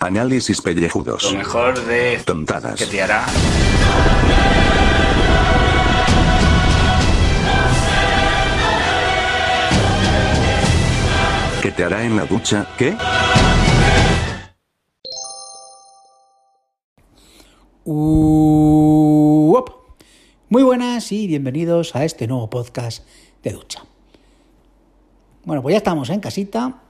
Análisis pellejudos. Lo mejor de Tontadas. que te hará. ¿Qué te hará en la ducha? ¿Qué? Uop. Muy buenas y bienvenidos a este nuevo podcast de ducha. Bueno, pues ya estamos en casita,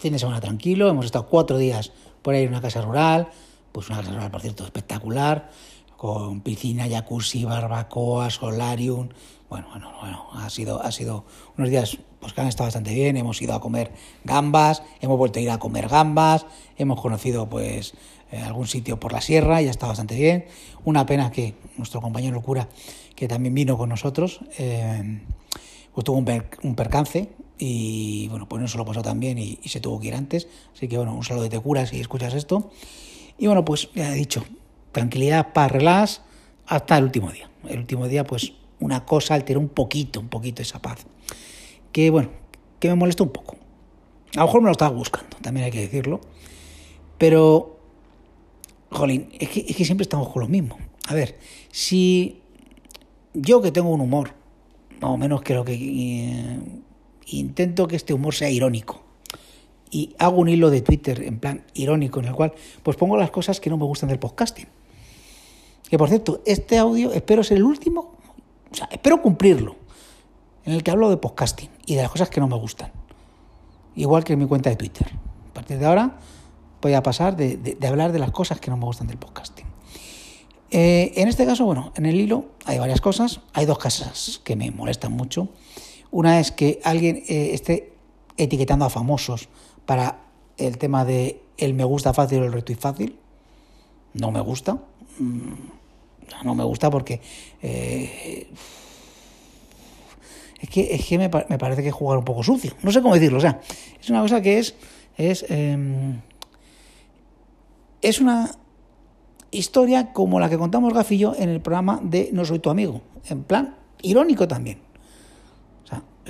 fin de semana tranquilo, hemos estado cuatro días por ahí en una casa rural, pues una casa rural, por cierto, espectacular, con piscina, jacuzzi, barbacoa, solarium. Bueno, bueno, bueno, ha sido, ha sido unos días pues, que han estado bastante bien. Hemos ido a comer gambas, hemos vuelto a ir a comer gambas, hemos conocido pues eh, algún sitio por la sierra y ha estado bastante bien. Una pena que nuestro compañero cura, que también vino con nosotros, eh, pues tuvo un, per- un percance y bueno, pues no se lo pasó tan bien y, se tuvo que ir antes. Así que bueno, un saludo de te cura si escuchas esto. Y bueno, pues ya he dicho, tranquilidad, paz, relax, hasta el último día. El último día, pues una cosa alteró un poquito, un poquito esa paz. Que bueno, que me molestó un poco. A lo mejor me lo estaba buscando, también hay que decirlo. Pero, jolín, es que, es que siempre estamos con lo mismo. A ver, si yo que tengo un humor, más o menos creo que eh, intento que este humor sea irónico y hago un hilo de Twitter en plan irónico en el cual pues pongo las cosas que no me gustan del podcasting. Que por cierto, este audio espero ser el último, o sea, espero cumplirlo, en el que hablo de podcasting y de las cosas que no me gustan. Igual que en mi cuenta de Twitter. A partir de ahora voy a pasar de, hablar de las cosas que no me gustan del podcasting. Eh, en este caso, bueno, en el hilo hay varias cosas. Hay dos cosas que me molestan mucho. Una es que alguien eh, esté etiquetando a famosos para el tema de el me gusta fácil o el retweet fácil. No me gusta. Mm, No me gusta porque eh, es que, es que me, me parece que jugar un poco sucio. No sé cómo decirlo. O sea, es una cosa que es. Es, em, es una historia como la que contamos Gafillo en el programa de No soy tu amigo. En plan, irónico también.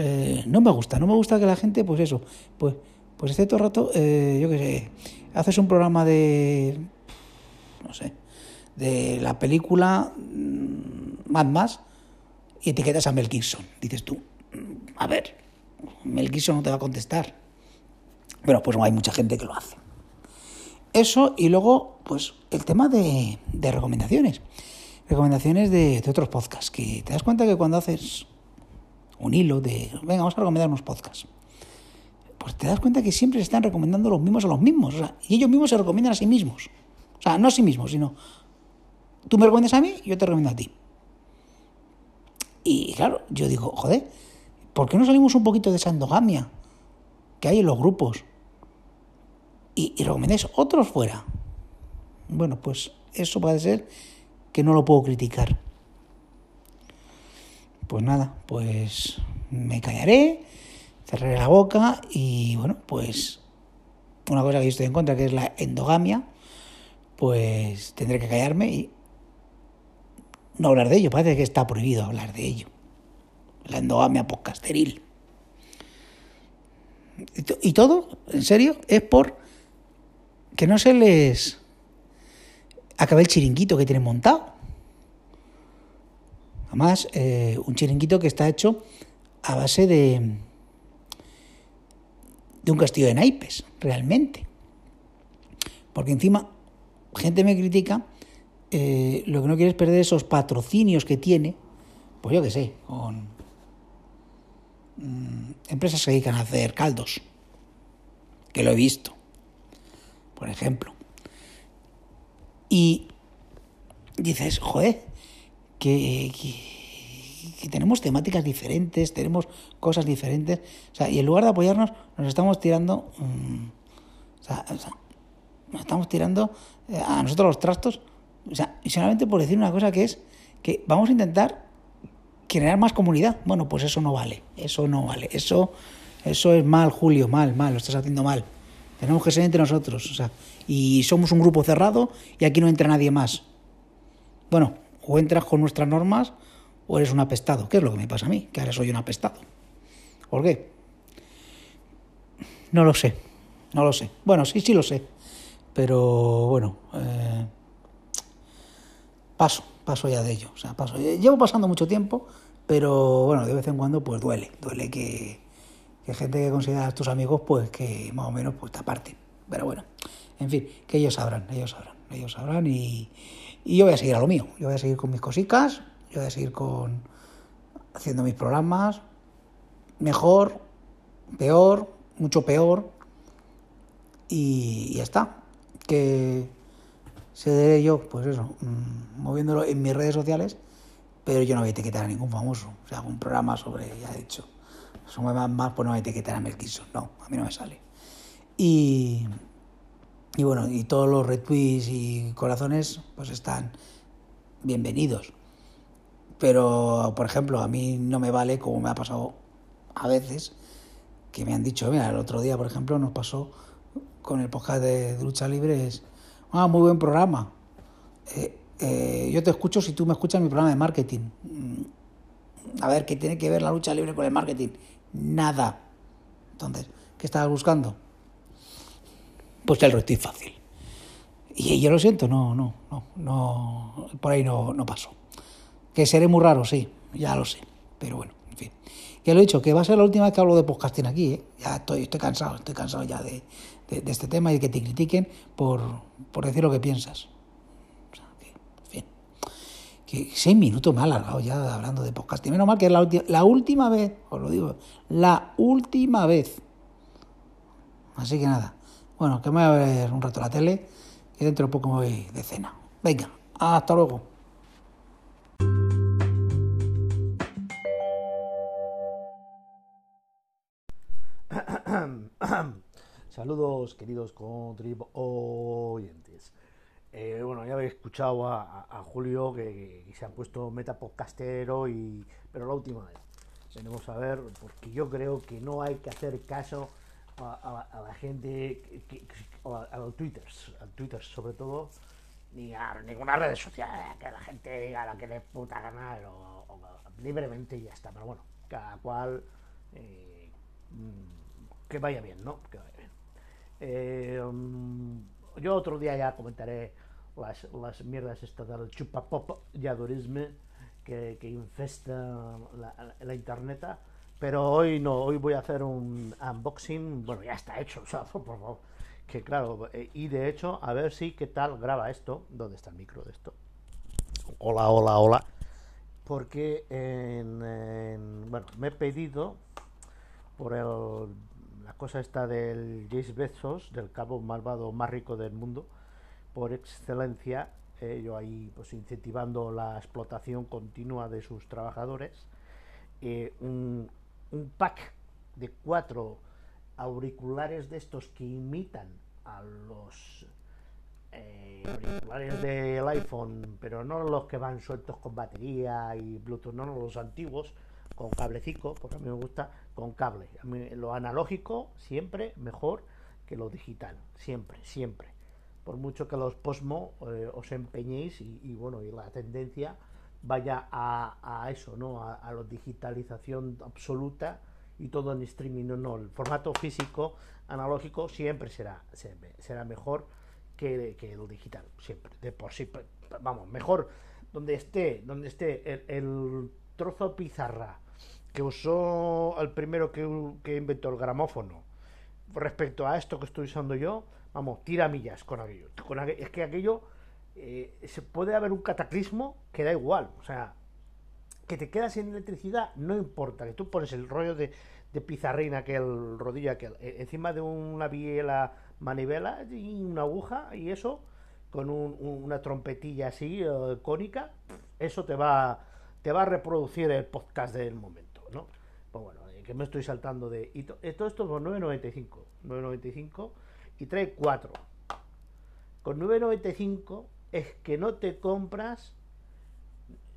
Eh, no me gusta, no me gusta que la gente, pues eso, pues, pues esté todo rato, eh, yo qué sé, haces un programa de, no sé, de la película mm, Mad Max y etiquetas a Mel Gibson. Dices tú, mm, a ver, Mel Gibson no te va a contestar. Bueno, pues no hay mucha gente que lo hace. Eso y luego, pues el tema de, de recomendaciones. Recomendaciones de, de otros podcasts. Que te das cuenta que cuando haces un hilo de, venga, vamos a recomendar unos podcasts. Pues te das cuenta que siempre se están recomendando los mismos a los mismos. O sea, y ellos mismos se recomiendan a sí mismos. O sea, no a sí mismos, sino tú me recomiendas a mí, yo te recomiendo a ti. Y claro, yo digo, joder, ¿por qué no salimos un poquito de esa endogamia que hay en los grupos? y, y recomendáis otros fuera. Bueno, pues eso puede ser que no lo puedo criticar. Pues nada, pues me callaré, cerraré la boca y bueno, pues una cosa que yo estoy en contra, que es la endogamia, pues tendré que callarme y no hablar de ello. Parece que está prohibido hablar de ello. La endogamia podcasteril. Y to- Y todo, en serio, es por que no se les acabe el chiringuito que tienen montado. Además, eh, un chiringuito que está hecho a base de, de un castillo de naipes, realmente. Porque encima, gente me critica, eh, lo que no quiere es perder esos patrocinios que tiene, pues yo qué sé, con mm, empresas que dedican a hacer caldos, que lo he visto por ejemplo. Y dices, joder, que, que- que tenemos temáticas diferentes, tenemos cosas diferentes. O sea, y en lugar de apoyarnos, nos estamos tirando. mm, o sea, nos estamos tirando eh, a nosotros los trastos. O sea, y solamente por decir una cosa que es que vamos a intentar generar más comunidad. Bueno, pues eso no vale. Eso no vale. Eso, eso es mal, Julio, mal, mal, lo estás haciendo mal. Tenemos que ser entre nosotros. O sea, y somos un grupo cerrado y aquí no entra nadie más. Bueno, o entras con nuestras normas o eres un apestado. ¿Qué es lo que me pasa a mí? Que ahora soy un apestado. ¿Por qué? No lo sé. No lo sé. Bueno, sí, sí lo sé. Pero bueno, eh, paso, paso ya de ello. O sea, paso. Llevo pasando mucho tiempo, pero bueno, de vez en cuando pues duele. Duele que, que gente que consideras tus amigos, pues que más o menos pues te aparten. Pero bueno, en fin, que ellos sabrán, ellos sabrán, ellos sabrán y, yo voy a seguir a lo mío. Yo voy a seguir con mis cositas, yo voy a seguir con haciendo mis programas, mejor, peor, mucho peor, y ya está. Que seré yo, pues eso, mm, moviéndolo en mis redes sociales, pero yo no voy a etiquetar a ningún famoso. O sea, un programa sobre, ya he dicho, más, más pues no voy a etiquetar a Mel. No, a mí no me sale. Y, y bueno, y todos los retweets y corazones, pues están bienvenidos. Pero, por ejemplo, a mí no me vale, como me ha pasado a veces, que me han dicho, mira, el otro día, por ejemplo, nos pasó con el podcast de Lucha Libre, es, ah, muy buen programa. Eh, eh, yo te escucho si tú me escuchas mi programa de marketing. Mm, a ver, ¿qué tiene que ver la lucha libre con el marketing? Nada. Entonces, ¿qué estabas buscando? Pues el retweet fácil. Y yo lo siento, no, no, no, no, por ahí no, no paso. Que seré muy raro, sí, ya lo sé. Pero bueno, en fin. Ya lo he dicho, que va a ser la última vez que hablo de podcasting aquí. ¿eh? Ya estoy, estoy cansado, estoy cansado ya de, de, este tema y que te critiquen por, por decir lo que piensas. O sea, que, en fin. Que seis minutos me ha alargado ya hablando de podcasting. Menos mal que es la, la última vez, os lo digo, la última vez. Así que nada. Bueno, que me voy a ver un rato la tele y dentro de poco me voy de cena. Venga, hasta luego. Saludos, queridos contribuyentes. Eh, bueno, ya habéis escuchado a, Julio que, se ha puesto metapodcastero, y, pero la última vez. Venimos a ver, porque yo creo que no hay que hacer caso a, a, a la gente, que, a, los twitters, a Twitter sobre todo, ni a ninguna red social, que la gente diga lo que le puta gana o, libremente y ya está. Pero bueno, cada cual eh, que vaya bien, ¿no? Que vaya bien. Eh, yo otro día ya comentaré las, las mierdas estas del chupapop y adorismo que, que infesta la, la, internet. Pero hoy no, hoy voy a hacer un unboxing. Bueno, ya está hecho, o sea, por favor. Que claro, y de hecho, a ver si qué tal graba esto. ¿Dónde está el micro de esto? Hola, hola, hola. Porque en, en, bueno, me he pedido por el la cosa está del Jace Bezos, del cabo malvado más rico del mundo, por excelencia, eh, yo ahí pues incentivando la explotación continua de sus trabajadores, eh, un, un, pack de cuatro auriculares de estos que imitan a los eh, auriculares del iPhone, pero no los que van sueltos con batería y Bluetooth, no los antiguos, con cablecito, porque a mí me gusta con cable. A mí lo analógico siempre mejor que lo digital, siempre, siempre. Por mucho que los Posmo eh, os empeñéis y, y, bueno, y la tendencia vaya a, a eso, ¿no? A, a, la digitalización absoluta y todo en streaming, no, no. El formato físico, analógico, siempre será, será mejor que, que el digital, siempre, de por sí, vamos, mejor donde esté, donde esté el, trozo pizarra que usó el primero que, que, inventó el gramófono respecto a esto que estoy usando yo, vamos, tira millas con aquello. Con es que aquello eh, se puede haber un cataclismo que da igual, o sea, que te quedas sin electricidad, no importa, que tú pones el rollo de, de pizarrín, aquel rodillo, aquel, eh, encima de una biela manivela y una aguja y eso, con un, una trompetilla así, eh, cónica, eso te va, te va a reproducir el podcast del momento. ¿no? Pues bueno, eh, que me estoy saltando de... Y to, eh, todo esto por 9.95. 9.95 y trae 4. Con 9.95 es que no te compras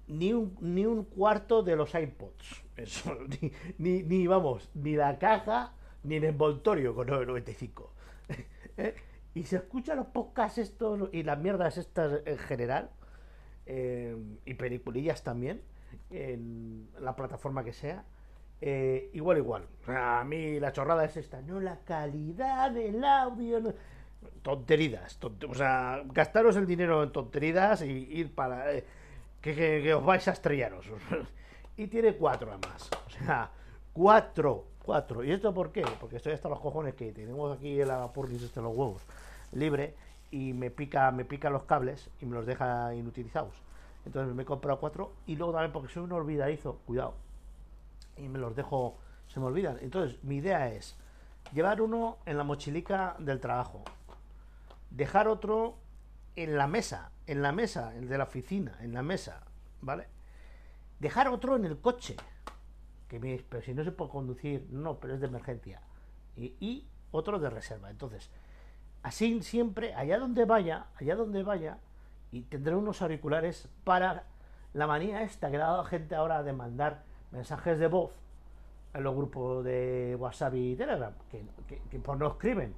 ni un, ni un cuarto de los iPods. Ni, ni, vamos, ni la caja, ni el envoltorio con 9.95. ¿Eh? Y se escuchan los podcasts estos y las mierdas estas en general, eh, y peliculillas también, en la plataforma que sea, eh, igual, igual. A mí la chorrada es esta, no la calidad del audio. Tonterías. tont- o sea, gastaros el dinero en tonterías y ir para. eh, que, os vais a estrellaros. y tiene cuatro además. O sea, cuatro. Cuatro. ¿Y esto por qué? Porque estoy hasta los cojones que tenemos aquí el agapurris este en los huevos libre y me pica, me pica los cables y me los deja inutilizados. Entonces me he comprado cuatro y luego también porque soy un olvidadizo, cuidado, y me los dejo, se me olvidan. Entonces mi idea es llevar uno en la mochilica del trabajo, dejar otro en la mesa, en la mesa, el de la oficina, en la mesa, ¿vale? Dejar otro en el coche, que me, pero si no se puede conducir, no, pero es de emergencia, y, otro de reserva. Entonces, así siempre, allá donde vaya, allá donde vaya, y tendré unos auriculares para la manía esta que le ha dado gente ahora de mandar mensajes de voz en los grupos de WhatsApp y Telegram, que, que, que no escriben.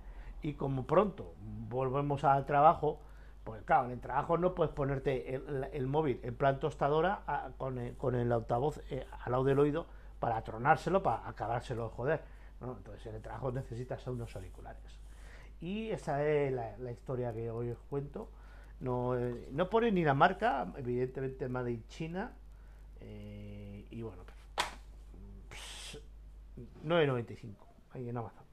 Y como pronto volvemos al trabajo, pues claro, en el trabajo no puedes ponerte el, móvil en plan tostadora con, el, con el altavoz eh, al lado del oído para tronárselo, para acabárselo de joder. Entonces en el trabajo necesitas unos auriculares. Y esa es la, la historia que hoy os cuento. No, eh, no pone ni la marca, evidentemente Made in China. eh, y bueno, pues, 9.95 ahí en Amazon.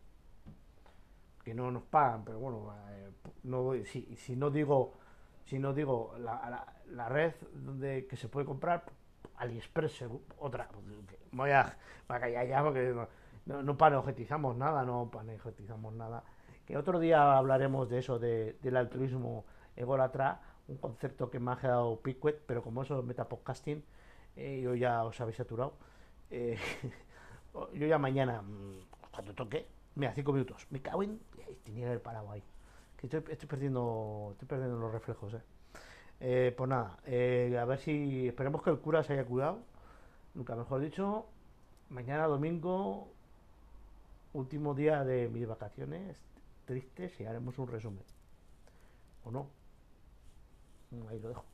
Que no nos pagan, pero bueno, eh, no si, si no digo si no digo la, la, la red donde que se puede comprar, AliExpress, otra. Voy a, voy a callar ya porque no, no, no panojetizamos nada, no panojetizamos nada. Que otro día hablaremos de eso, de, del altruismo ególatra, un concepto que me ha quedado picuet, pero como eso es metapodcasting, eh, yo ya os habéis saturado. Eh, yo ya mañana, mm, cuando toque, mira, cinco minutos, me cago en. Tenía haber parado ahí. Que estoy, perdiendo estoy perdiendo los reflejos, eh. Eh, pues nada, eh, a ver si. Esperemos que el cura se haya curado. Nunca mejor dicho. Mañana domingo, último día de mis vacaciones, tristes, y haremos un resumen. ¿O no? Mm, Ahí lo dejo.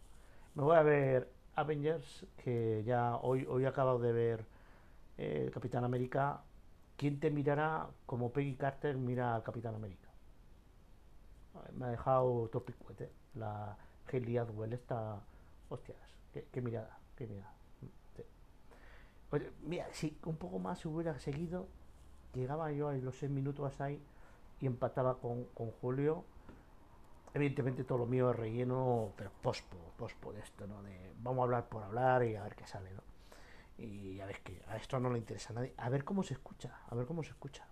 Me voy a ver Avengers, que ya hoy, hoy he acabado de ver eh, el Capitán América. ¿Quién te mirará como Peggy Carter mira al Capitán América? Me ha dejado topicuete. ¿eh? La Hayley Atwell esta... Hostias, qué, mirada, qué mirada. Mira, si un poco más hubiera seguido, llegaba yo a los seis minutos ahí y empataba con, con Julio. Evidentemente todo lo mío es relleno, pero pospo, pospo de esto, ¿no? De vamos a hablar por hablar y a ver qué sale, ¿no? Y ya ves que a esto no le interesa a nadie. A ver cómo se escucha, a ver cómo se escucha.